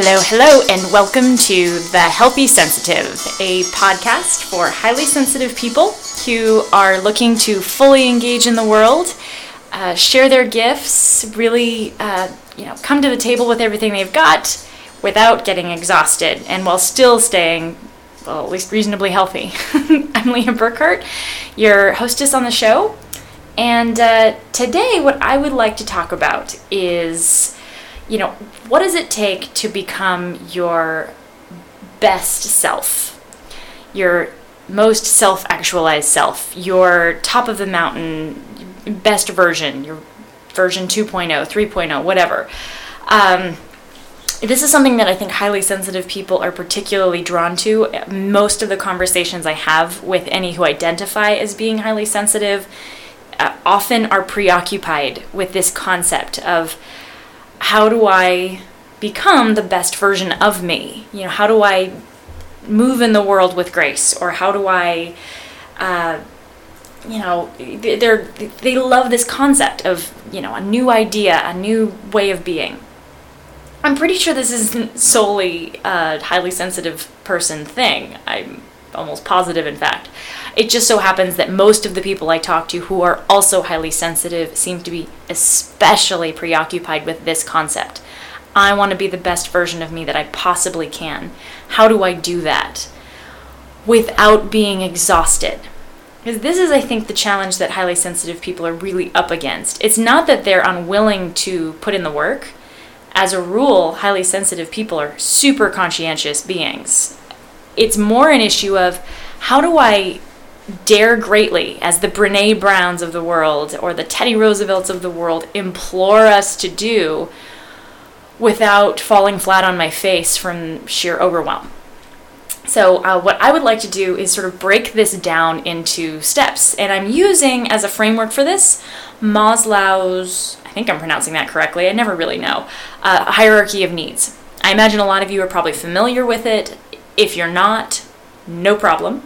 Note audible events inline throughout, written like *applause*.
Hello, hello, and welcome to The Healthy Sensitive, a podcast for highly sensitive people who are looking to fully engage in the world, uh, share their gifts, really, uh, you know, come to the table with everything they've got without getting exhausted, and while still staying, well, at least reasonably healthy. *laughs* I'm Leah Burkhart, your hostess on the show, and uh, today, what I would like to talk about is you know, what does it take to become your best self? Your most self actualized self, your top of the mountain, best version, your version 2.0, 3.0, whatever. Um, this is something that I think highly sensitive people are particularly drawn to. Most of the conversations I have with any who identify as being highly sensitive uh, often are preoccupied with this concept of how do I become the best version of me? You know, how do I move in the world with grace, or how do I, uh, you know, they're they love this concept of you know a new idea, a new way of being. I'm pretty sure this isn't solely a highly sensitive person thing. I'm almost positive, in fact. It just so happens that most of the people I talk to who are also highly sensitive seem to be especially preoccupied with this concept. I want to be the best version of me that I possibly can. How do I do that without being exhausted? Because this is, I think, the challenge that highly sensitive people are really up against. It's not that they're unwilling to put in the work. As a rule, highly sensitive people are super conscientious beings. It's more an issue of how do I dare greatly as the Brene Browns of the world or the Teddy Roosevelts of the world implore us to do without falling flat on my face from sheer overwhelm. So, uh, what I would like to do is sort of break this down into steps. And I'm using as a framework for this Maslow's, I think I'm pronouncing that correctly, I never really know, uh, hierarchy of needs. I imagine a lot of you are probably familiar with it. If you're not, no problem.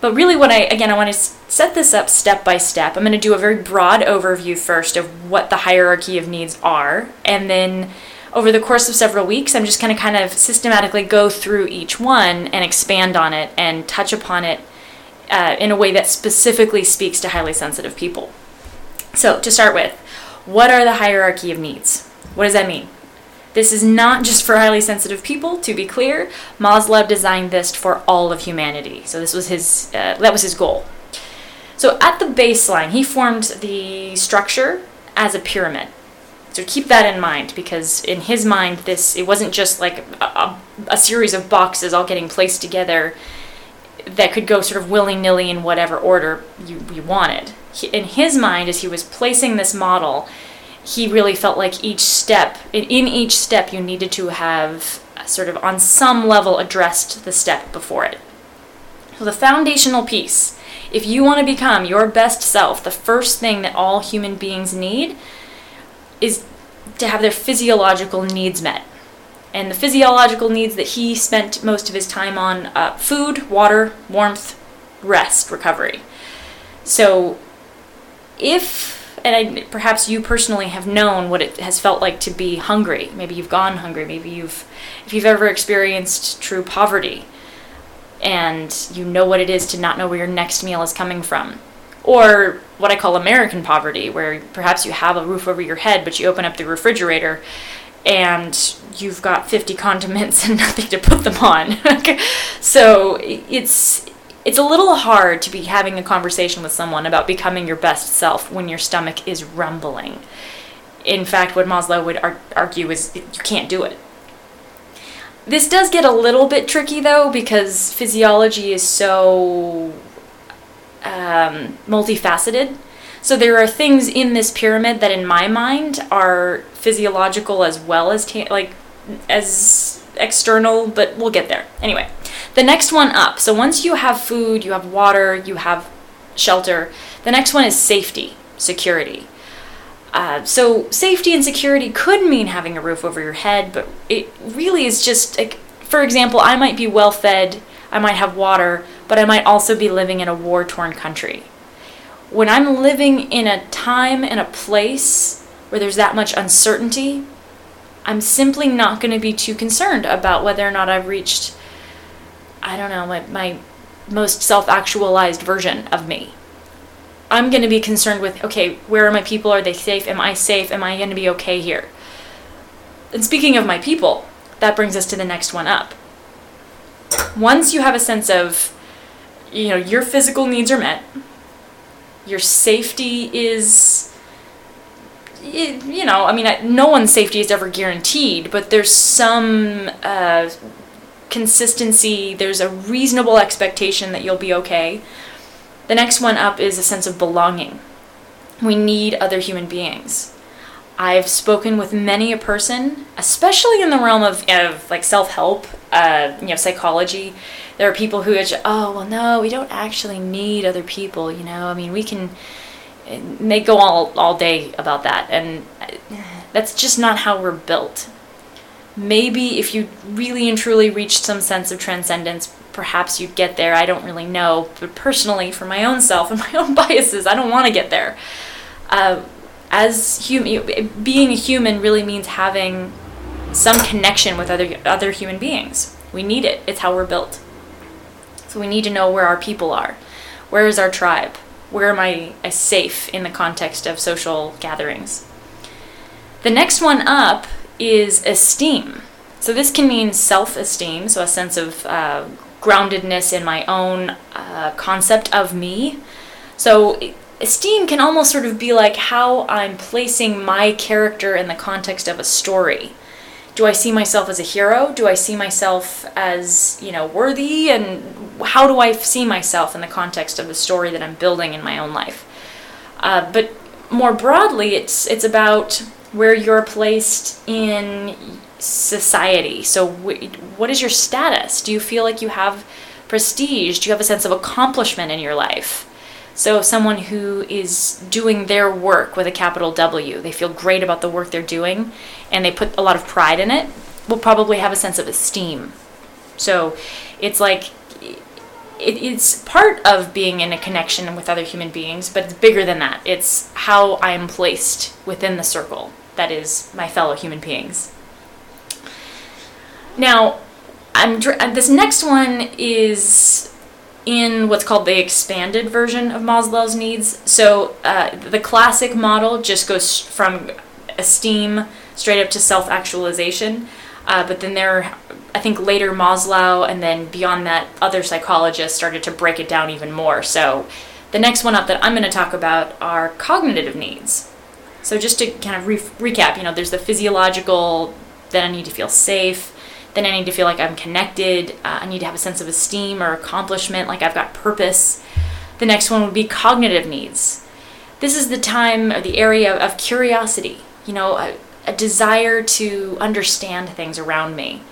But really, what I, again, I want to set this up step by step. I'm going to do a very broad overview first of what the hierarchy of needs are. And then over the course of several weeks, I'm just going to kind of systematically go through each one and expand on it and touch upon it uh, in a way that specifically speaks to highly sensitive people. So, to start with, what are the hierarchy of needs? What does that mean? This is not just for highly sensitive people, to be clear. Maslow designed this for all of humanity. So this was his uh, that was his goal. So at the baseline, he formed the structure as a pyramid. So keep that in mind because in his mind, this it wasn't just like a, a, a series of boxes all getting placed together that could go sort of willy nilly in whatever order you, you wanted. He, in his mind, as he was placing this model, he really felt like each step, in, each step, you needed to have sort of on some level addressed the step before it. So, the foundational piece, if you want to become your best self, the first thing that all human beings need is to have their physiological needs met. And the physiological needs that he spent most of his time on uh, food, water, warmth, rest, recovery. So, if and I, perhaps you personally have known what it has felt like to be hungry. Maybe you've gone hungry. Maybe you've, if you've ever experienced true poverty, and you know what it is to not know where your next meal is coming from, or what I call American poverty, where perhaps you have a roof over your head, but you open up the refrigerator and you've got 50 *laughs* condiments and nothing to put them on. *laughs* so it's it's a little hard to be having a conversation with someone about becoming your best self when your stomach is rumbling. In fact, what Maslow would ar- argue is you can't do it. This does get a little bit tricky though because physiology is so um, multifaceted. So there are things in this pyramid that, in my mind, are physiological as well as ta- like as external, but we'll get there. Anyway, the next one up. So once you have food, you have water, you have shelter, the next one is safety, security. Uh, so safety and security could mean having a roof over your head, but it really is just like, for example, I might be well fed, I might have water, but I might also be living in a war torn country. When I'm living in a time and a place where there's that much uncertainty, I'm simply not going to be too concerned about whether or not I've reached, I don't know, my, my most self actualized version of me. I'm going to be concerned with okay, where are my people? Are they safe? Am I safe? Am I going to be okay here? And speaking of my people, that brings us to the next one up. Once you have a sense of, you know, your physical needs are met, your safety is, you know, I mean, no one's safety is ever guaranteed, but there's some uh, consistency, there's a reasonable expectation that you'll be okay. The next one up is a sense of belonging. We need other human beings. I've spoken with many a person, especially in the realm of, of like self help, uh, you know, psychology. There are people who are just, oh well, no, we don't actually need other people. You know, I mean, we can. They go all all day about that, and that's just not how we're built. Maybe if you really and truly reached some sense of transcendence, perhaps you'd get there. I don't really know, but personally, for my own self and *laughs* my own biases, I don't want to get there. Uh, as human, being a human really means having some connection with other other human beings. We need it. It's how we're built. So we need to know where our people are. Where is our tribe? Where am I, safe in the context of social gatherings? The next one up is esteem. So this can mean self-esteem, so a sense of uh, groundedness in my own uh, concept of me. So esteem can almost sort of be like how I'm placing my character in the context of a story. Do I see myself as a hero? Do I see myself as, you know, worthy? And how do I see myself in the context of the story that I'm building in my own life? Uh, but more broadly, it's it's about where you're placed in society. So, wh- what is your status? Do you feel like you have prestige? Do you have a sense of accomplishment in your life? So, someone who is doing their work with a capital W, they feel great about the work they're doing and they put a lot of pride in it, will probably have a sense of esteem. So, it's like it, it's part of being in a connection with other human beings, but it's bigger than that. It's how I am placed within the circle that is my fellow human beings. Now, I'm uh, this next one is in what's called the expanded version of Maslow's needs. So uh, the classic model just goes from esteem straight up to self actualization. Uh, but then there, I think later Maslow and then beyond that, other psychologists started to break it down even more. So the next one up that I'm going to talk about are cognitive needs. So just to kind of re- recap, you know, there's the physiological, then I need to feel safe then I need to feel like I'm connected. Uh, I need to have a sense of esteem or accomplishment, like I've got purpose. The next one would be cognitive needs. This is the time or the area of curiosity, you know, a, a desire to understand things around me.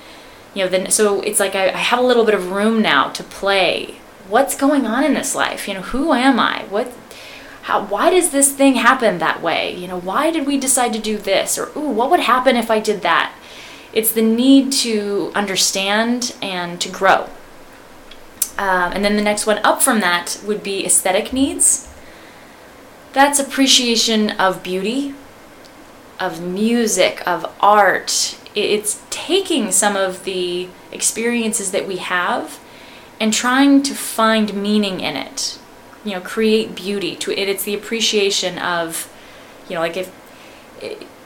You know, then so it's like I, I have a little bit of room now to play. What's going on in this life? You know, who am I? What how, why does this thing happen that way? You know, why did we decide to do this? Or, ooh, what would happen if I did that? It's the need to understand and to grow. Um, and then the next one up from that would be aesthetic needs. That's appreciation of beauty, of music, of art. It's taking some of the experiences that we have and trying to find meaning in it. You know, create beauty. To it, it's the appreciation of, you know, like if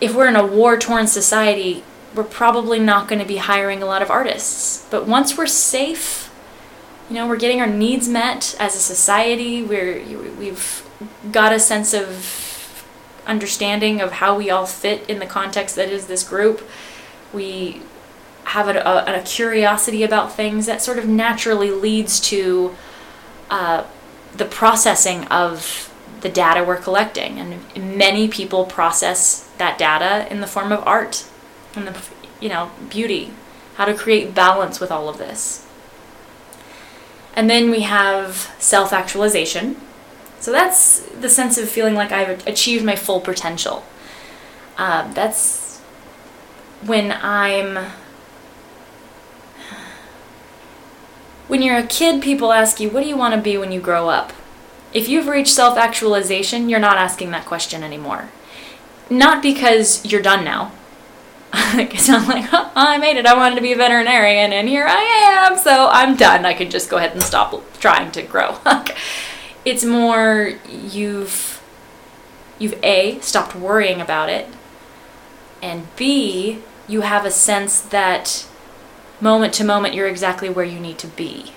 if we're in a war torn society, we're probably not going to be hiring a lot of artists. But once we're safe, you know, we're getting our needs met as a society, we're, we've got a sense of understanding of how we all fit in the context that is this group. We have a, a, a curiosity about things that sort of naturally leads to uh, the processing of the data we're collecting. And many people process that data in the form of art and the you know beauty how to create balance with all of this. And then we have self-actualization. So that's the sense of feeling like i've achieved my full potential. Uh, that's when i'm when you're a kid people ask you what do you want to be when you grow up? If you've reached self-actualization you're not asking that question anymore. Not because you're done now *laughs* Because I'm like, oh, I made it. I wanted to be a veterinarian, and here I am. So I'm done. I can just go ahead and stop trying to grow. *laughs* it's more you've you've a stopped worrying about it, and b you have a sense that moment to moment you're exactly where you need to be,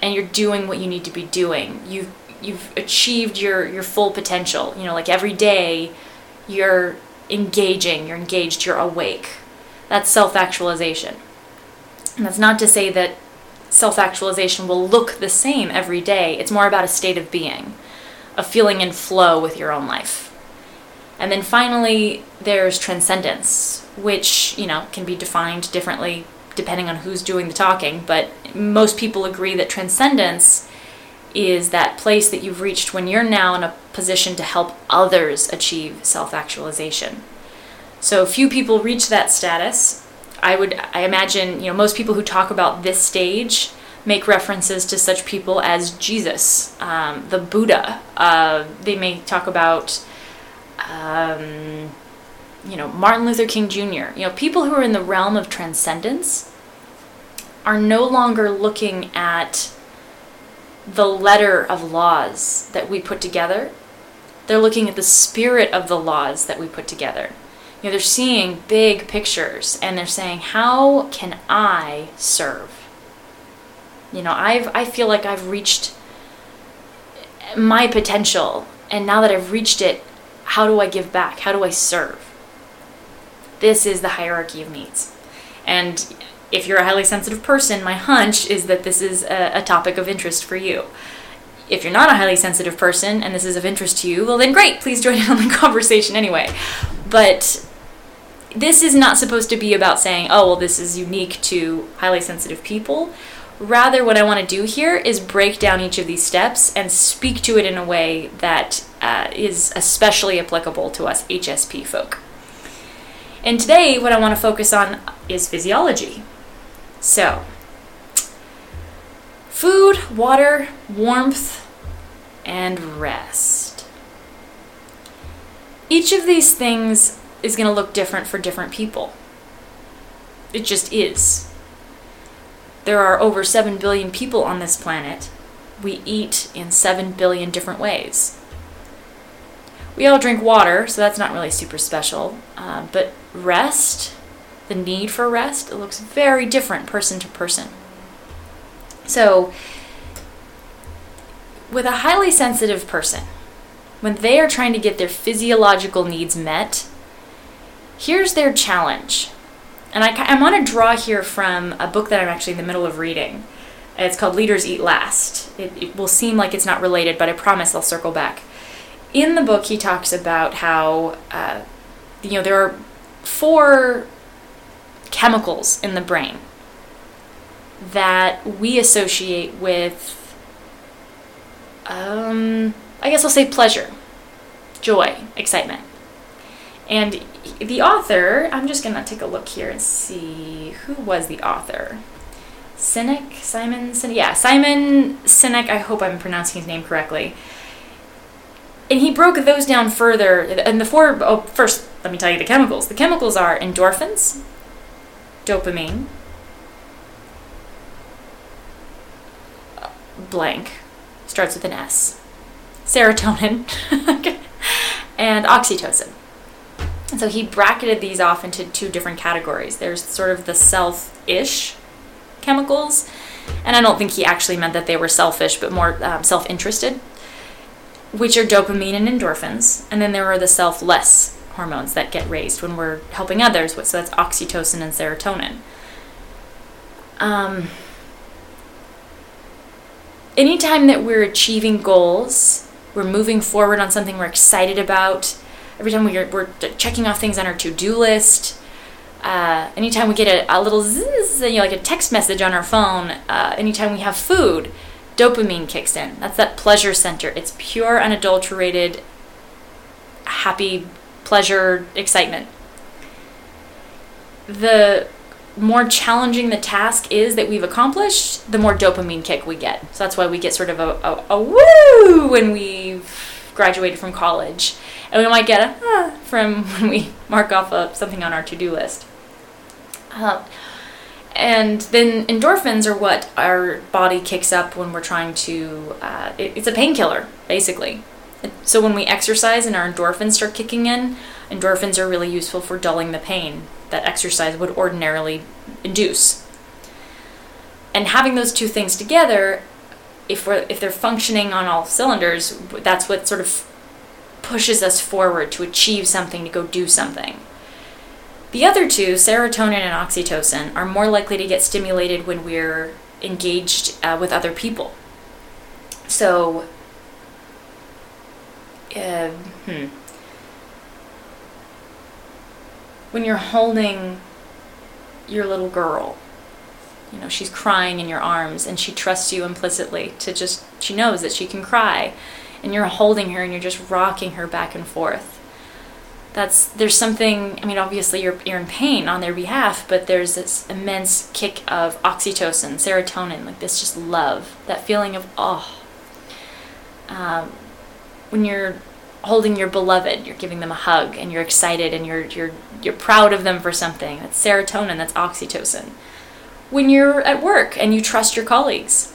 and you're doing what you need to be doing. You've you've achieved your your full potential. You know, like every day, you're engaging, you're engaged, you're awake. That's self actualization. And that's not to say that self actualization will look the same every day. It's more about a state of being, of feeling in flow with your own life. And then finally, there's transcendence, which, you know, can be defined differently depending on who's doing the talking, but most people agree that transcendence is that place that you've reached when you're now in a position to help others achieve self actualization. So few people reach that status. I would I imagine, you know, most people who talk about this stage make references to such people as Jesus, um, the Buddha. Uh, they may talk about, um, you know, Martin Luther King Jr. You know, people who are in the realm of transcendence are no longer looking at the letter of laws that we put together. They're looking at the spirit of the laws that we put together. You know, they're seeing big pictures and they're saying, how can I serve? You know, I've I feel like I've reached my potential and now that I've reached it, how do I give back? How do I serve? This is the hierarchy of needs. And if you're a highly sensitive person, my hunch is that this is a, a, topic of interest for you. If you're not a highly sensitive person and this is of interest to you, well, then great, please join in on the *laughs* conversation anyway. But this is not supposed to be about saying, oh, well, this is unique to highly sensitive people. Rather, what I want to do here is break down each of these steps and speak to it in a way that uh, is especially applicable to us HSP folk. And today, what I want to focus on is physiology. So, food, water, warmth, and rest. Each of these things is going to look different for different people. It just is. There are over 7 billion people on this planet. We eat in 7 billion different ways. We all drink water, so that's not really super special. Uh, but rest, the need for rest, it looks very different person to person. So, with a highly sensitive person, when they are trying to get their physiological needs met, here's their challenge. And I, I want to draw here from a book that I'm actually in the middle of reading. It's called Leaders Eat Last. It, it will seem like it's not related, but I promise I'll circle back. In the book, he talks about how, uh, you know, there are four chemicals in the brain that we associate with, um, I guess I'll say pleasure, joy, excitement. And the author, I'm just going to take a look here and see who was the author. Sinek, Simon Sinek, yeah, Simon Sinek, I hope I'm pronouncing his name correctly. And he broke those down further. And the four, oh, first, let me tell you the chemicals. The chemicals are endorphins, dopamine, blank, starts with an S, serotonin, *laughs* and oxytocin. And so he bracketed these off into two different categories. There's sort of the self ish chemicals, and I don't think he actually meant that they were selfish, but more um, self interested, which are dopamine and endorphins. And then there are the selfless hormones that get raised when we're helping others. So that's oxytocin and serotonin. Um, anytime that we're achieving goals, we're moving forward on something we're excited about, every time we're, we're checking off things on our to-do list, uh, anytime we get a, a little zzz, you know, like a text message on our phone, uh, anytime we have food, dopamine kicks in. That's that pleasure center. It's pure, unadulterated, happy pleasure, excitement. The more challenging the task is that we've accomplished, the more dopamine kick we get. So that's why we get sort of a, a, a woo when we've graduated from college. And we might get a ah, from *laughs* when we mark off a, something on our to do list. Uh, and then endorphins are what our body kicks up when we're trying to, uh, it, it's a painkiller, basically. So when we exercise and our endorphins start kicking in, endorphins are really useful for dulling the pain that exercise would ordinarily induce. And having those two things together, if we're if they're functioning on all cylinders, that's what sort of pushes us forward to achieve something, to go do something. The other two, serotonin and oxytocin, are more likely to get stimulated when we're engaged uh, with other people. So, uh, hmm. when you're holding your little girl, you know, she's crying in your arms and she trusts you implicitly to just, she knows that she can cry. And you're holding her and you're just rocking her back and forth that's there's something i mean obviously you're, you're in pain on their behalf but there's this immense kick of oxytocin serotonin like this just love that feeling of oh um, when you're holding your beloved you're giving them a hug and you're excited and you're you're you're proud of them for something that's serotonin that's oxytocin when you're at work and you trust your colleagues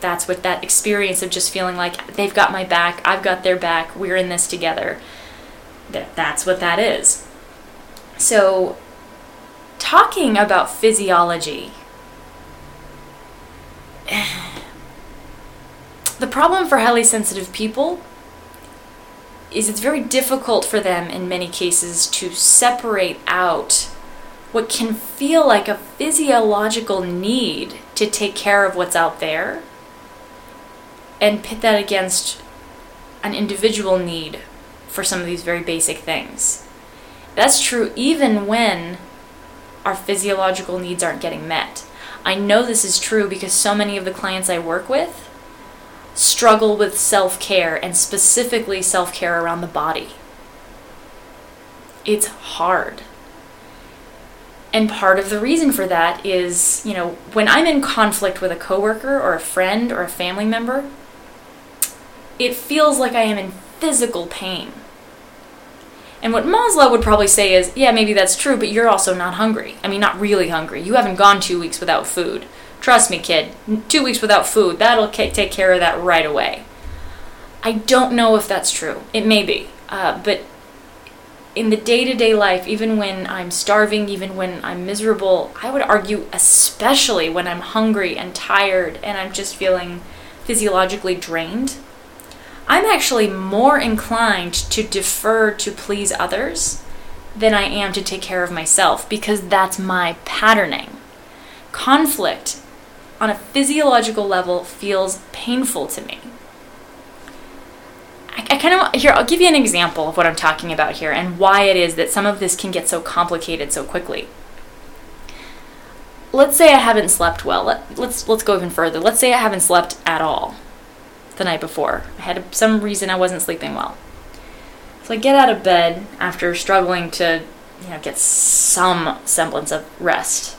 that's what that experience of just feeling like they've got my back i've got their back we're in this together that that's what that is. So, talking about physiology, the problem for highly sensitive people is it's very difficult for them in many cases to separate out what can feel like a physiological need to take care of what's out there and pit that against an individual need for some of these very basic things. That's true even when our physiological needs aren't getting met. I know this is true because so many of the clients I work with struggle with self care and specifically self care around the body. It's hard. And part of the reason for that is, you know, when I'm in conflict with a coworker or a friend or a family member, it feels like I am in physical pain. And what Maslow would probably say is, yeah, maybe that's true, but you're also not hungry. I mean, not really hungry. You haven't gone two weeks without food. Trust me, kid. Two weeks without food, that'll take care of that right away. I don't know if that's true. It may be. Uh, but in the day to day life, even when I'm starving, even when I'm miserable, I would argue, especially when I'm hungry and tired and I'm just feeling physiologically drained, I'm actually more inclined to defer to please others than I am to take care of myself because that's my patterning. Conflict on a physiological level feels painful to me. I, I kind of, here, I'll give you an example of what I'm talking about here and why it is that some of this can get so complicated so quickly. Let's say I haven't slept well. Let, let's let's go even further. Let's say I haven't slept at all the night before. I had some reason I wasn't sleeping well. So I get out of bed after struggling to, you know, get some semblance of rest.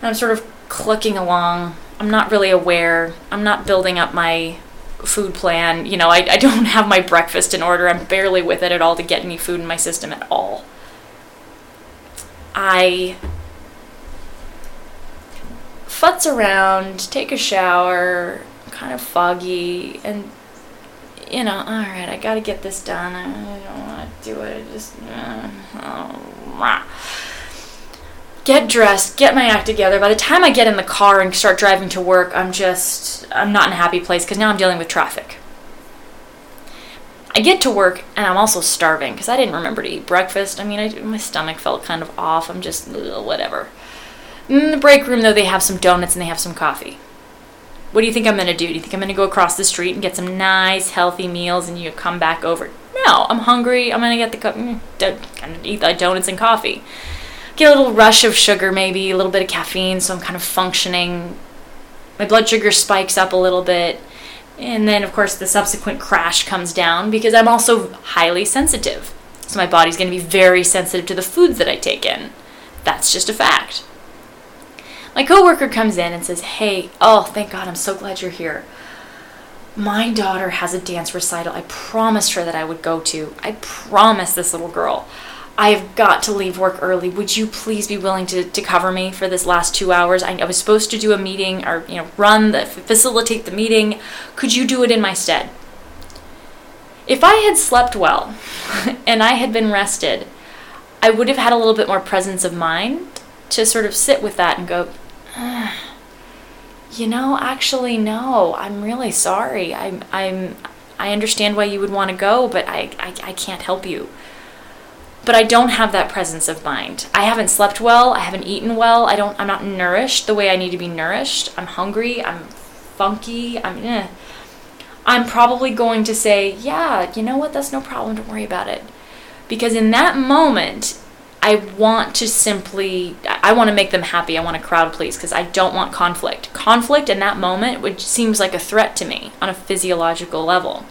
And I'm sort of clicking along. I'm not really aware. I'm not building up my food plan. You know, I, I don't have my breakfast in order. I'm barely with it at all to get any food in my system at all. I futz around, take a shower, kind of foggy and you know, all right, I got to get this done. I don't want to do it. I just uh, oh, get dressed, get my act together. By the time I get in the car and start driving to work, I'm just I'm not in a happy place because now I'm dealing with traffic. I get to work and I'm also starving because I didn't remember to eat breakfast. I mean, I, my stomach felt kind of off. I'm just ugh, whatever. In the break room, though, they have some donuts and they have some coffee. What do you think I'm going to do? Do you think I'm going to go across the street and get some nice, healthy meals and you come back over? No, I'm hungry. I'm going to get the mm, kind of eat the donuts and coffee. Get a little rush of sugar, maybe a little bit of caffeine, so I'm kind of functioning. My blood sugar spikes up a little bit. And then, of course, the subsequent crash comes down because I'm also highly sensitive. So my body's going to be very sensitive to the foods that I take in. That's just a fact. My coworker comes in and says, Hey, oh, thank God, I'm so glad you're here. My daughter has a dance recital I promised her that I would go to. I promised this little girl. I've got to leave work early. Would you please be willing to, to cover me for this last two hours? I, I was supposed to do a meeting or, you know, run the, facilitate the meeting. Could you do it in my stead? If I had slept well *laughs* and I had been rested, I would have had a little bit more presence of mind to sort of sit with that and go, you know, actually, no, I'm really sorry. I'm, I'm, I understand why you would want to go, but I, I, I can't help you. But I don't have that presence of mind. I haven't slept well. I haven't eaten well. I don't. I'm not nourished the way I need to be nourished. I'm hungry. I'm funky. I'm. Eh. I'm probably going to say, yeah, you know what? That's no problem. Don't worry about it. Because in that moment, I want to simply, I want to make them happy. I want to crowd please because I don't want conflict. Conflict in that moment, which seems like a threat to me on a physiological level.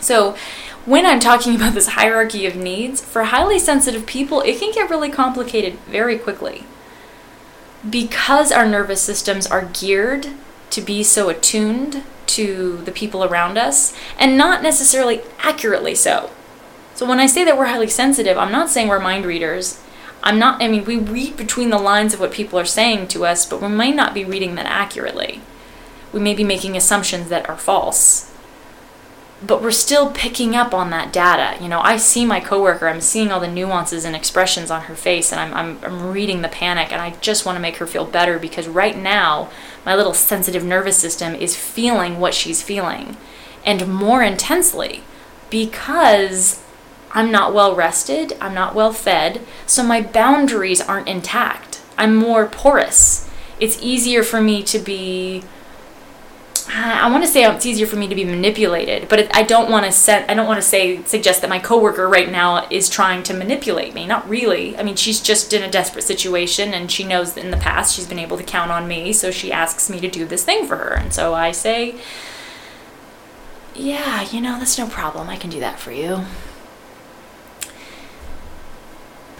So, when I'm talking *laughs* about this hierarchy of needs, for highly sensitive people, it can get really complicated very quickly. Because our nervous systems are geared to be so attuned to the people around us, and not necessarily accurately so. So when I say that we're highly sensitive, I'm not saying we're mind readers. I'm not, I mean, we read between the lines of what people are saying to us, but we might not be reading that accurately. We may be making assumptions that are false. But we're still picking up on that data. You know, I see my coworker, I'm seeing all the nuances and expressions on her face, and I'm, I'm, I'm reading the panic, and I just want to make her feel better because right now, my little sensitive nervous system is feeling what she's feeling, and more intensely because I'm not well rested, I'm not well fed, so my boundaries aren't intact. I'm more porous. It's easier for me to be I want to say um, it's easier for me to be manipulated, but I don't want to set I don't want to say suggest that my coworker right now is trying to manipulate me. Not really. I mean, she's just in a desperate situation and she knows that in the past she's been able to count on me, so she asks me to do this thing for her. And so I say, "Yeah, you know, that's no problem. I can do that for you."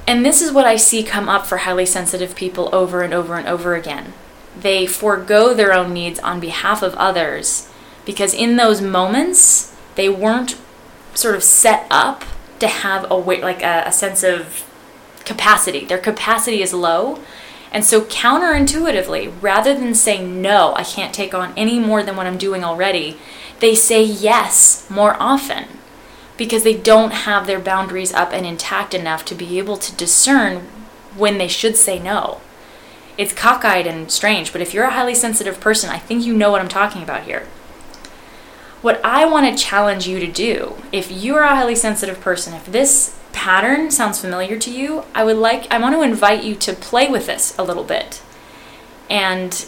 And this is what I see come up for highly sensitive people over and over and over again. They forego their own needs on behalf of others because in those moments they weren't sort of set up to have a way, like a, a sense of capacity. Their capacity is low. And so counterintuitively, rather than saying no, I can't take on any more than what I'm doing already, they say yes more often because they don't have their boundaries up and intact enough to be able to discern when they should say no. It's cockeyed and strange, but if you're a highly sensitive person, I think you know what I'm talking about here. What I want to challenge you to do, if you're a highly sensitive person, if this pattern sounds familiar to you, I would like I want to invite you to play with this a little bit. And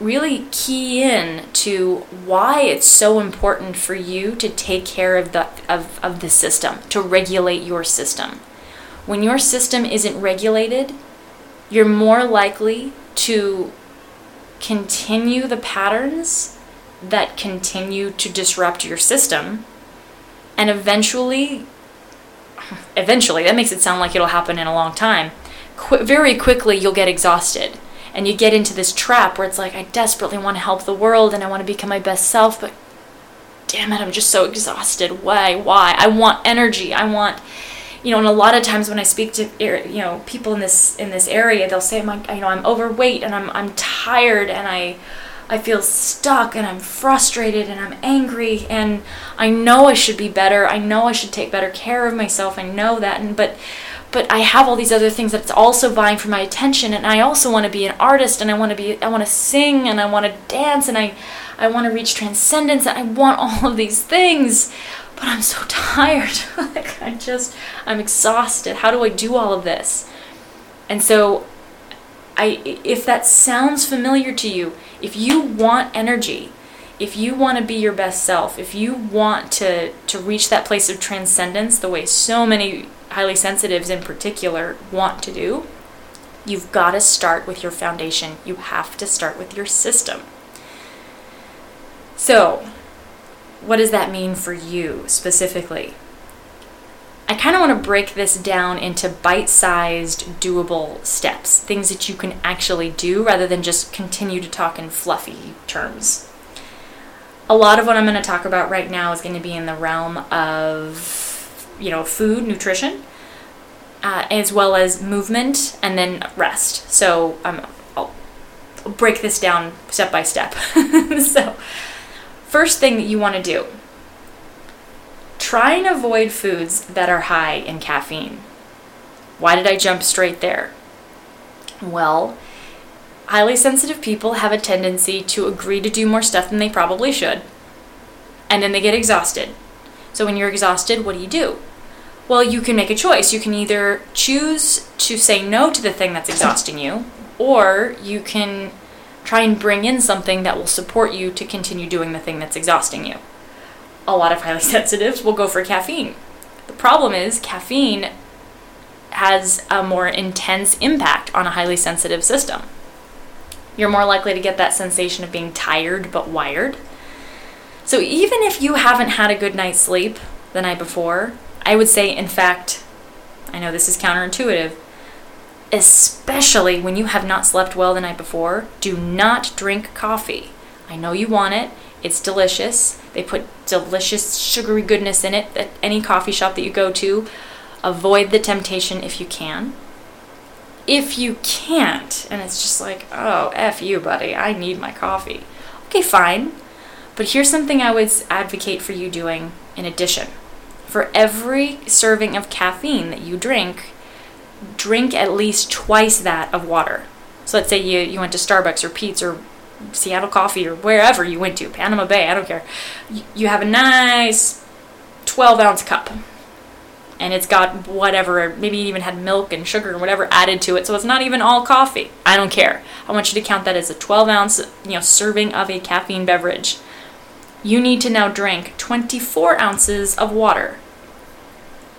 really key in to why it's so important for you to take care of the of, of the system, to regulate your system. When your system isn't regulated, you're more likely to continue the patterns that continue to disrupt your system and eventually eventually that makes it sound like it'll happen in a long time Qu- very quickly you'll get exhausted and you get into this trap where it's like I desperately want to help the world and I want to become my best self, but damn it, I'm just so exhausted. Why? Why? I want energy. I want you know, and a lot of times when I speak to you know people in this in this area, they'll say, "I'm you know I'm overweight and I'm I'm tired and I I feel stuck and I'm frustrated and I'm angry and I know I should be better. I know I should take better care of myself. I know that, and but but I have all these other things that's also vying for my attention and I also want to be an artist and I want to be I want to sing and I want to dance and I I want to reach transcendence and I want *laughs* all of these things but I'm so *laughs* tired like I just I'm exhausted how do I do all of this and so I if that sounds familiar to you if you want energy if you want to be your best self if you want to to reach that place of transcendence the way so many highly sensitives in particular want to do, you've got to start with your foundation. You have to start with your system. So, what does that mean for you specifically? I kind of want to break this down into bite sized, doable steps, things that you can actually do rather than just continue to talk in fluffy terms. A lot of what I'm going to talk about right now is going to be in the realm of, you know, food, nutrition, uh, as well as movement and then rest. So um, I'll, break this down step by step. *laughs* so, first thing that you want to do try and avoid foods that are high in caffeine. Why did I jump straight there? Well, highly sensitive people have a tendency to agree to do more stuff than they probably should, and then they get exhausted. So, when you're exhausted, what do you do? Well, you can make a choice. You can either choose to say no to the thing that's exhausting you, or you can try and bring in something that will support you to continue doing the thing that's exhausting you. A lot of highly *laughs* sensitives will go for caffeine. The problem is, caffeine has a more intense impact on a highly sensitive system. You're more likely to get that sensation of being tired but wired. So even if you haven't had a good night's sleep the night before, I would say, in fact, I know this is counterintuitive, especially when you have not slept well the night before, do not drink coffee. I know you want it, it's delicious. They put delicious sugary goodness in it at any coffee shop that you go to. Avoid the temptation if you can. If you can't, and it's just like, oh, F you, buddy, I need my coffee. Okay, fine. But here's something I would advocate for you doing in addition. For every serving of caffeine that you drink, drink at least twice that of water. So let's say you, you went to Starbucks or Peet's or Seattle Coffee or wherever you went to, Panama Bay, I don't care. You have a nice 12 ounce cup and it's got whatever, maybe it even had milk and sugar and whatever added to it. So it's not even all coffee. I don't care. I want you to count that as a 12 ounce, you know, serving of a caffeine beverage. You need to now drink 24 ounces of water.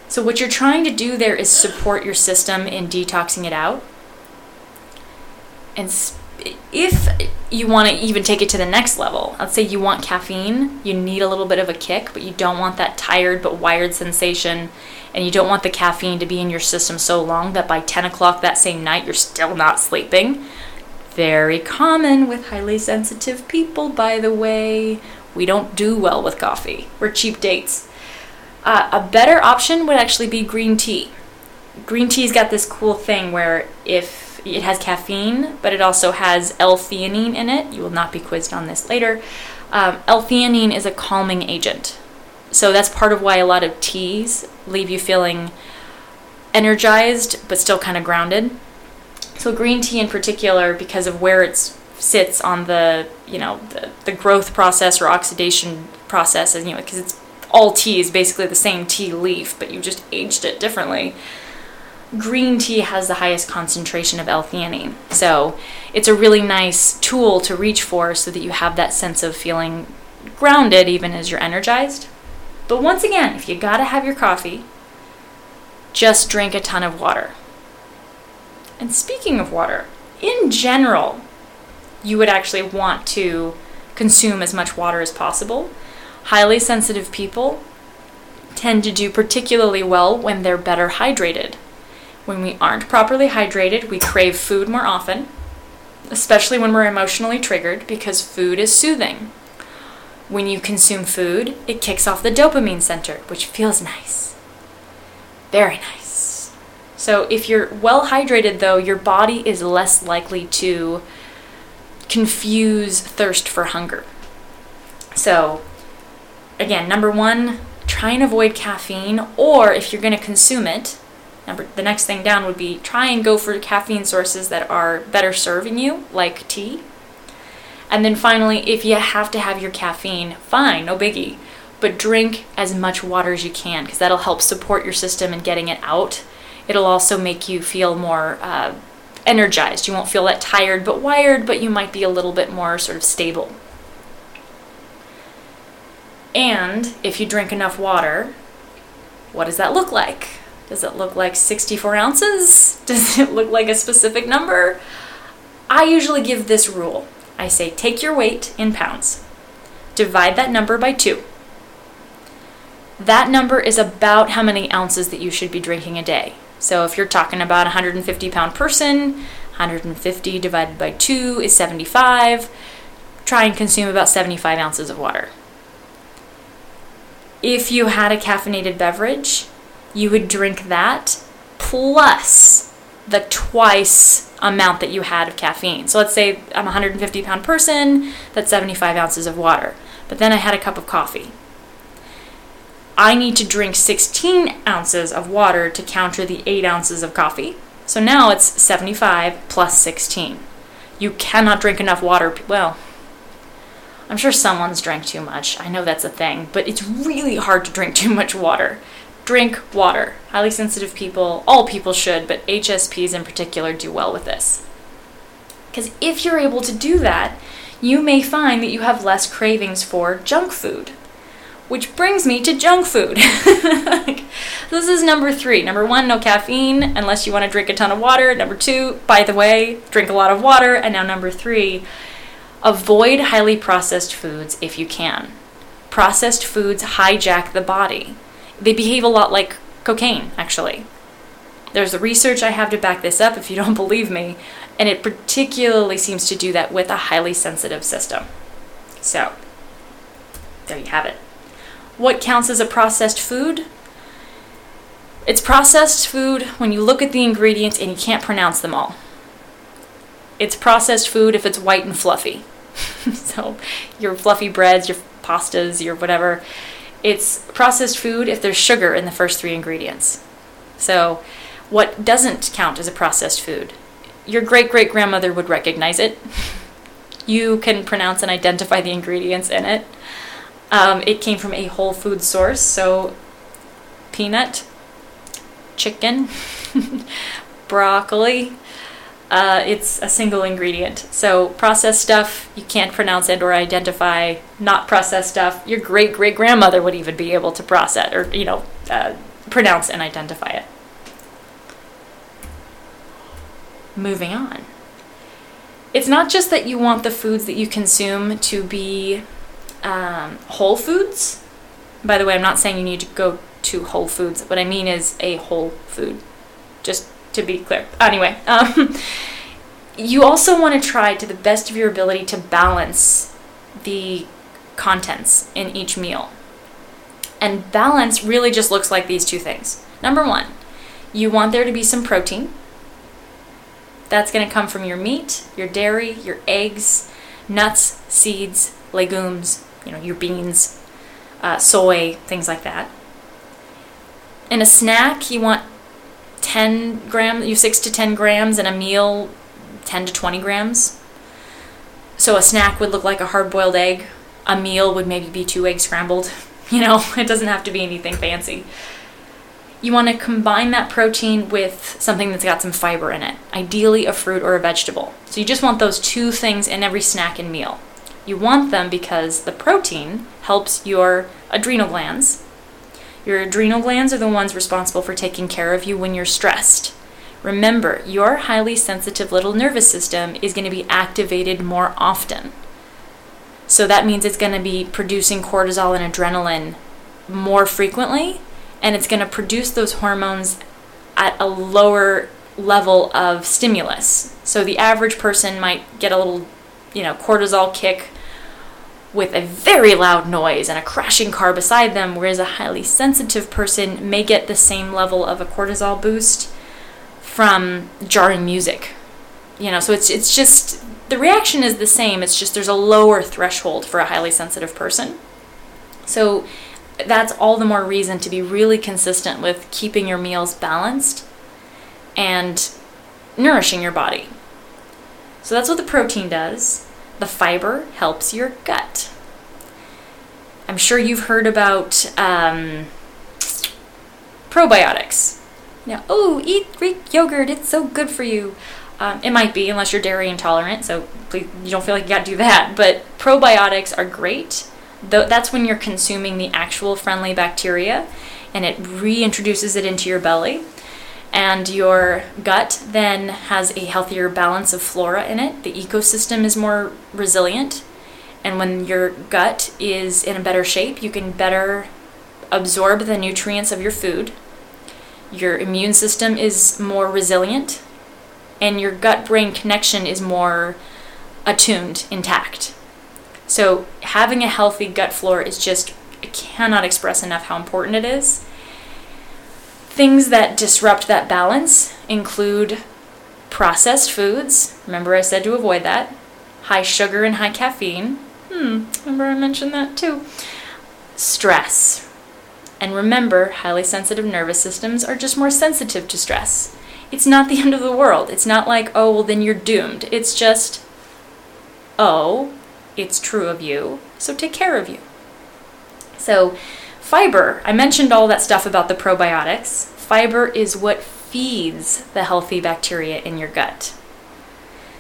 So what you're trying to do there is support your system in detoxing it out. And if you want to even take it to the next level, let's say you want caffeine, you need a little bit of a kick, but you don't want that tired but wired sensation and you don't want the caffeine to be in your system so long that by 10 o'clock that same night you're still not sleeping. Very common with highly sensitive people, by the way. We don't do well with coffee. We're cheap dates. Uh, a better option would actually be green tea. Green tea's got this cool thing where if it has caffeine, but it also has L-theanine in it, you will not be quizzed on this later. Um, L-theanine is a calming agent. So that's part of why a lot of teas leave you feeling energized but still kind of grounded. So green tea in particular, because of where it sits on the you know the, the growth process or oxidation process, and you know, because it's all tea is basically the same tea leaf, but you just aged it differently. Green tea has the highest concentration of L-theanine, so it's a really nice tool to reach for so that you have that sense of feeling grounded even as you're energized. But once again, if you gotta have your coffee, just drink a ton of water. And speaking of water, in general, you would actually want to consume as much water as possible. Highly sensitive people tend to do particularly well when they're better hydrated. When we aren't properly hydrated, we crave food more often, especially when we're emotionally triggered because food is soothing. When you consume food, it kicks off the dopamine center, which feels nice. Very nice. So, if you're well hydrated, though, your body is less likely to confuse thirst for hunger. So, again, number one, try and avoid caffeine, or if you're going to consume it, number the next thing down would be try and go for caffeine sources that are better serving you, like tea and then finally, if you have to have your caffeine, fine, no biggie. But drink as much water as you can because that'll help support your system in getting it out. It'll also make you feel more uh, energized. You won't feel that tired but wired, but you might be a little bit more sort of stable. And if you drink enough water, what does that look like? Does it look like 64 ounces? *laughs* Does it look like a specific number? I usually give this rule I say take your weight in pounds, divide that number by two. That number is about how many ounces that you should be drinking a day. So if you're talking about a 150 pound person, 150 divided by 2 is 75. try and consume about 75 ounces of water. If you had a caffeinated beverage, you would drink that plus the twice amount that you had of caffeine. So let's say I'm a 150 pound person, that's 75 ounces of water. But then I had a cup of coffee. I need to drink 16 ounces of water to counter the 8 ounces of coffee. So now it's 75 plus 16. You cannot drink enough water. Well, I'm sure someone's drank too much. I know that's a thing, but it's really hard to drink *laughs* too much water. Drink water. Highly sensitive people, all people should, but HSPs in particular do well with this. Because if you're able to do that, you may find that you have less cravings for junk food. Which brings me to junk food. *laughs* this is number three. Number one, no caffeine unless you want to drink a ton of water. Number two, by the way, drink a lot of water. And now number three, avoid highly processed foods if you can. Processed foods hijack the body. They behave a lot like cocaine, actually. There's the research I have to back this up if you *laughs* don't believe me, and it particularly seems to do that with a highly sensitive system. So, there you have it. What counts as a processed food? It's processed food when you look at the ingredients and you can't pronounce them all. It's processed food if it's white and fluffy. *laughs* so, your fluffy breads, your pastas, your whatever. It's processed food if there's sugar in the first three ingredients. So, what doesn't count as a processed food? Your great great grandmother would recognize it. *laughs* You can pronounce and identify the ingredients in it. Um, it came from a whole food source, so peanut, chicken, *laughs* broccoli. Uh, it's a single ingredient. So processed stuff you can't pronounce and or identify. Not processed stuff your great great grandmother would even be able to process or you know uh, pronounce and identify it. Moving on. It's not just that you want the foods that you consume to be um, whole foods. By the way, I'm not saying you need to go to Whole Foods. What I mean is a whole food, just to be clear. Anyway, um, *laughs* you also want to try to the best of your ability to balance the contents in each meal. And balance really just looks like these two things. Number one, you want there to be some protein. That's going to come from your meat, your dairy, your eggs, nuts, seeds, legumes, you know, your beans, uh, soy, things like that. In a snack, you want 10 grams, you 6 to 10 grams, and a meal, 10 to 20 grams. So a snack would look like a hard boiled egg. A meal would maybe be two eggs scrambled. *laughs* You know, it doesn't have to be anything fancy. You want to combine that protein with something that's got some fiber in it, ideally a fruit or a vegetable. So you just want those two things in every snack and meal. You want them because the protein helps your adrenal glands. Your adrenal glands are the ones responsible for taking care of you when you're stressed. Remember, your highly sensitive little nervous system is going to be activated more often. So that means it's going to be producing cortisol and adrenaline more frequently, and it's going to produce those hormones at a lower level of stimulus. So the average person might get a little, you know, cortisol kick with a very loud noise and a crashing car beside them, whereas a highly sensitive person may get the same level of a cortisol boost from jarring music. You know, so it's it's just the reaction is the same, it's just there's a lower threshold for a highly sensitive person. So that's all the more reason to be really consistent with keeping your meals balanced and nourishing your body. So that's what the protein does. The fiber helps your gut. I'm sure you've heard about um, probiotics. Now, oh, eat Greek yogurt, it's so good for you. Um, it might be, unless you're dairy intolerant, so please, you don't feel like you gotta do that. *laughs* But probiotics are great. That's when you're consuming the actual friendly bacteria, and it reintroduces it into your belly and your gut then has a healthier balance of flora in it. The ecosystem is more resilient. And when your gut is in a better shape, you can better absorb the nutrients of your food. Your immune system is more resilient, and your gut brain connection is more attuned, intact. So, having a healthy gut flora is just, I cannot express enough how important it is. Things that disrupt that balance include processed foods. Remember, I said to avoid that. High sugar and high caffeine. Hmm, remember I mentioned that too. Stress. And remember, highly sensitive nervous systems are just more sensitive to stress. It's not the *laughs* end of the world. It's not like, oh, well, then you're doomed. It's just, oh, it's true of you, so take care of you. So, fiber, I mentioned all that stuff about the probiotics. Fiber is what feeds the healthy bacteria in your gut.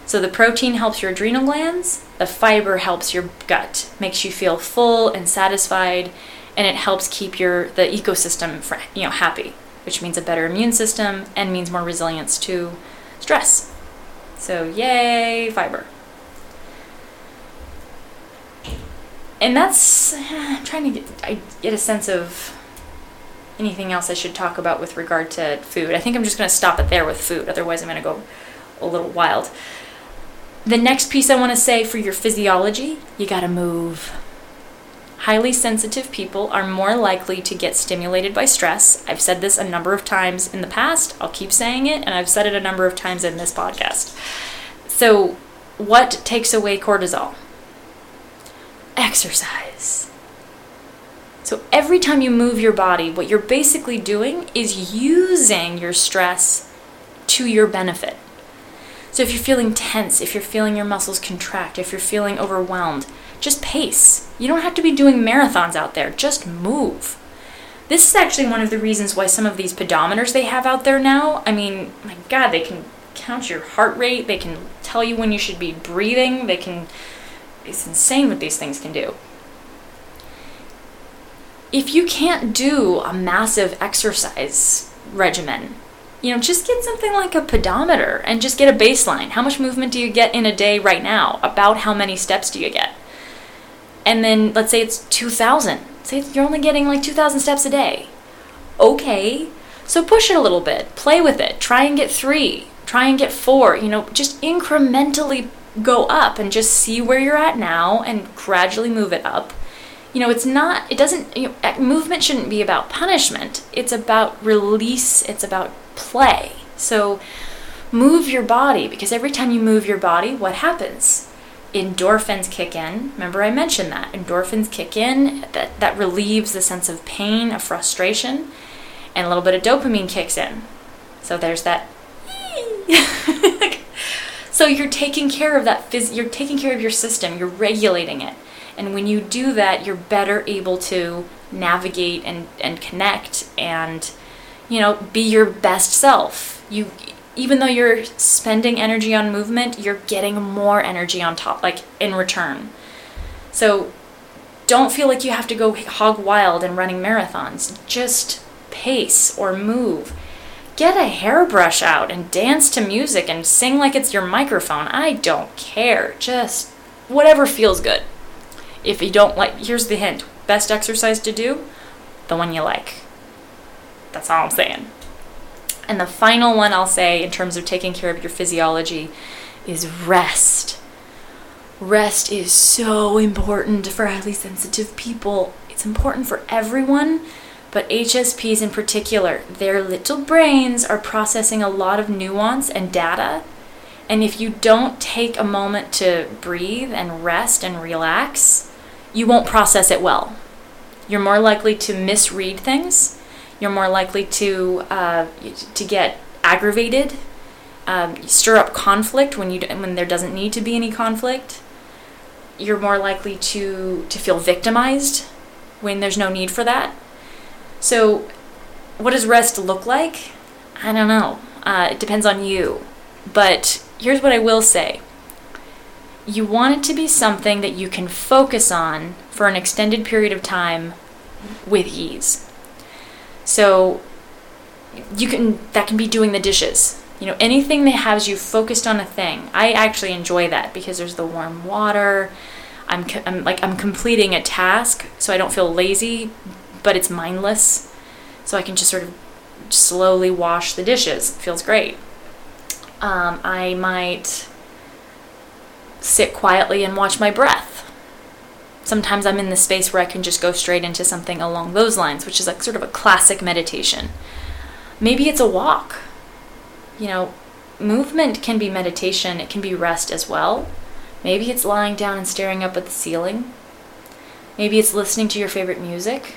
So, the protein helps your adrenal glands, the fiber helps your gut, makes you feel full and satisfied, and it helps keep your the ecosystem for, you know happy which means a better immune system and means more resilience to stress. So, yay, fiber. And that's, *sighs* I'm trying to get, I get a sense of anything else I should talk about with regard to food. I think I'm just going to stop it there with food, otherwise, I'm going to go a little wild. The next piece I want to say for your physiology, you got to move. Highly sensitive people are more likely to get stimulated by stress. I've said this a number of times in the past. I'll keep saying it, and I've said it a number of times in this podcast. So, what takes away cortisol? Exercise. So, every time you move your body, what you're basically doing is using your stress to your benefit. So, if you're feeling tense, if you're feeling your muscles contract, if you're feeling overwhelmed, just pace. You don't have to be doing marathons out there, just move. This is actually one of the reasons why some of these pedometers they have out there now, I mean, my god, they can count your heart rate, they can tell you when you should be breathing, they can it's insane what these things can do. If you can't do a massive exercise regimen, you know, just get something like a pedometer and just get a baseline. How much movement do you get in a day right now? About how many steps do you get? and then let's say it's 2000 say you're only getting like 2000 steps a day okay so push it a little bit play with it try and get three try and get four you know just incrementally go up and just see where you're at now and gradually move it up you know it's not it doesn't you know, movement shouldn't be about punishment it's about release it's about play so move your body because every time you move your body what happens endorphins kick in. Remember, I mentioned that. Endorphins kick in, that, that relieves the sense of pain, of frustration, and a little bit of dopamine kicks in. So there's that. *laughs* so you're taking care of that, phys- you're taking care of your system, you're regulating it. And when you do that, you're better able to navigate and, and connect and, you know, be your best self. You even though you're spending energy on movement, you're getting more energy on top, like in return. So don't feel like you have to go hog wild and running marathons. Just pace or move. Get a hairbrush out and dance to music and sing like it's your microphone. I don't care. Just whatever feels good. If you don't like, here's the hint best exercise to do, the one you like. That's all I'm saying. And the final one I'll say in terms of taking care of your physiology is rest. Rest is so important for highly sensitive people. It's important for everyone, but HSPs in particular, their little brains are processing a lot of nuance and data. And if you don't take a moment to breathe and rest and relax, you won't process it well. You're more likely to misread things you're more likely to uh, to get aggravated, um, stir up conflict when you when there doesn't need to be any conflict. You're more likely to to feel victimized when there's no need for that. So, what does rest look like? I don't know. Uh, it depends on you. But here's what I will say you want it to be something that you can focus on for an extended period of time with ease. So you can that can be doing the dishes. You know, anything that has you focused on a thing. I actually enjoy that because there's the warm water. I'm, I'm like I'm completing a task, so I don't feel lazy, but it's mindless. So I can just sort of slowly wash the dishes. It feels great. Um, I might sit quietly and watch my breath. sometimes I'm in the space where I can just go straight into something along those lines, which is like sort of a classic meditation. Maybe it's a walk. You know, movement can be meditation, it can be rest as well. Maybe it's lying down and staring up at the ceiling. Maybe it's listening to your favorite music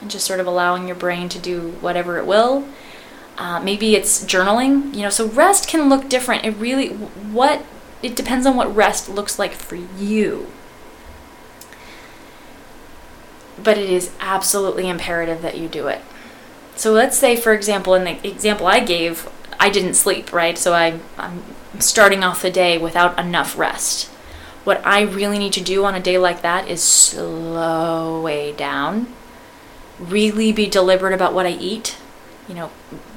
and just sort of allowing your brain to do whatever it will. Uh, maybe it's journaling. You know, so rest can look different. It really, what, it depends on what rest looks like for you. But it is absolutely imperative that you do it. So let's say, for example, in the example I gave, I didn't sleep, right? So I, I'm starting off the day without enough rest. What I really need to do on a day like that is slow way down, really be deliberate about what I eat, you know,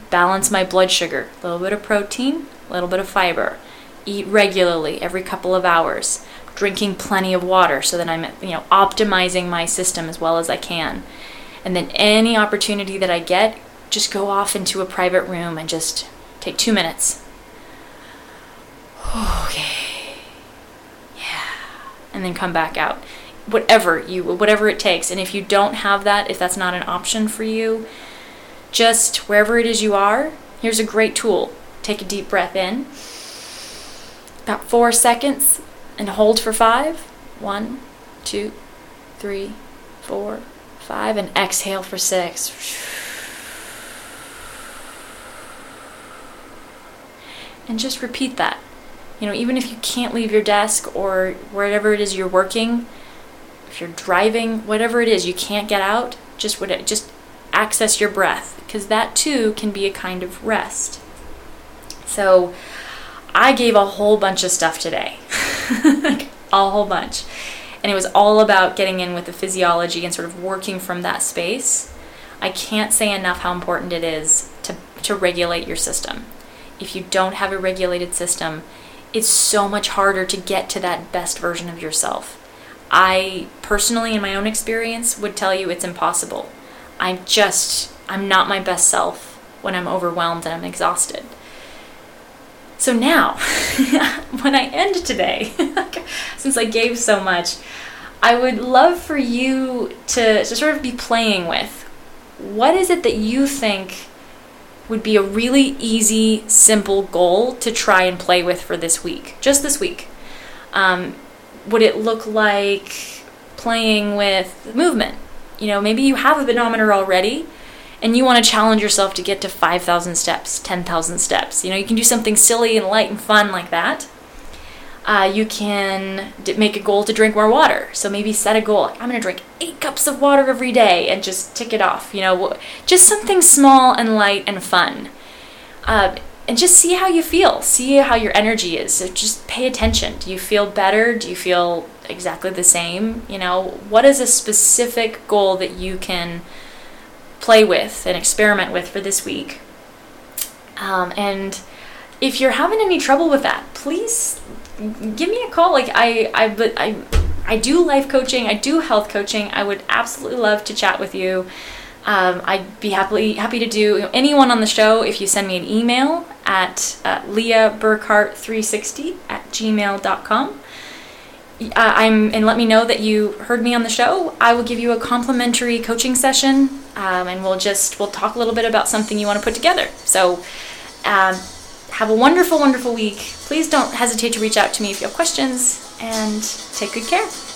balance my blood sugar, a little bit of protein, a little bit of fiber, eat regularly every couple of hours, drinking plenty of water so that I'm, you know, optimizing my system as well as I can. And then any opportunity that I get, just go off into a private room and just take 2 minutes. *sighs* Okay Yeah. and then come back out. Whatever you whatever it takes. And if you don't have that, if that's not an option for you, just wherever it is you are, here's a great tool. Take a deep breath in. About 4 seconds and hold for 5. One, two, three, four, five, and exhale for 6. And just repeat that you know, even if you can't leave your desk or wherever it is you're working, if you're driving, whatever it is, you can't get out, just what just access your breath because that too can be a kind of rest. So, I gave a whole bunch of stuff today. *laughs* a whole bunch. And it was all about getting in with the physiology and sort of working from that space. I can't say enough how important it is to, to regulate your system. If you don't have a regulated system, it's so much harder to get to that best version of yourself. I personally, in my own experience, would tell you it's impossible. I'm just, I'm not my best self when I'm overwhelmed and I'm exhausted. So now, *laughs* when I end today, *laughs* since I gave so much, I would love for you to, to sort of be playing with what is it that you think would be a really easy, simple goal to try and play with for this week, just this week. Um, would it look like playing with movement? You know, maybe you have a pedometer already and you want to challenge yourself to get to 5,000 steps, 10,000 steps. You know, you can do something silly and light and fun like that. Uh, you can d- make a goal to drink more water. So maybe set a goal I'm going to drink eight cups of water every day and just tick it off. You know, just something small and light and fun. Uh, and just see how you feel. See how your energy is. So just pay attention. Do you feel better? Do you feel exactly the same? You know, what is a specific goal that you can play with and experiment with for this week? Um, and if you're having any trouble with that, please give me a call. Like I, I, I, I do life coaching. I do health coaching. I would absolutely love to chat with you. Um, I'd be happily happy to do anyone on the show if you send me an email at uh, leah burkhart 360 at gmail.com. Uh, I'm and let me know that you heard me on the show. I will give you a complimentary coaching session, um, and we'll just we'll talk a little bit about something you want to put together. So. Um, have a wonderful, wonderful week. Please don't hesitate to reach out to me if you have questions, and take good care.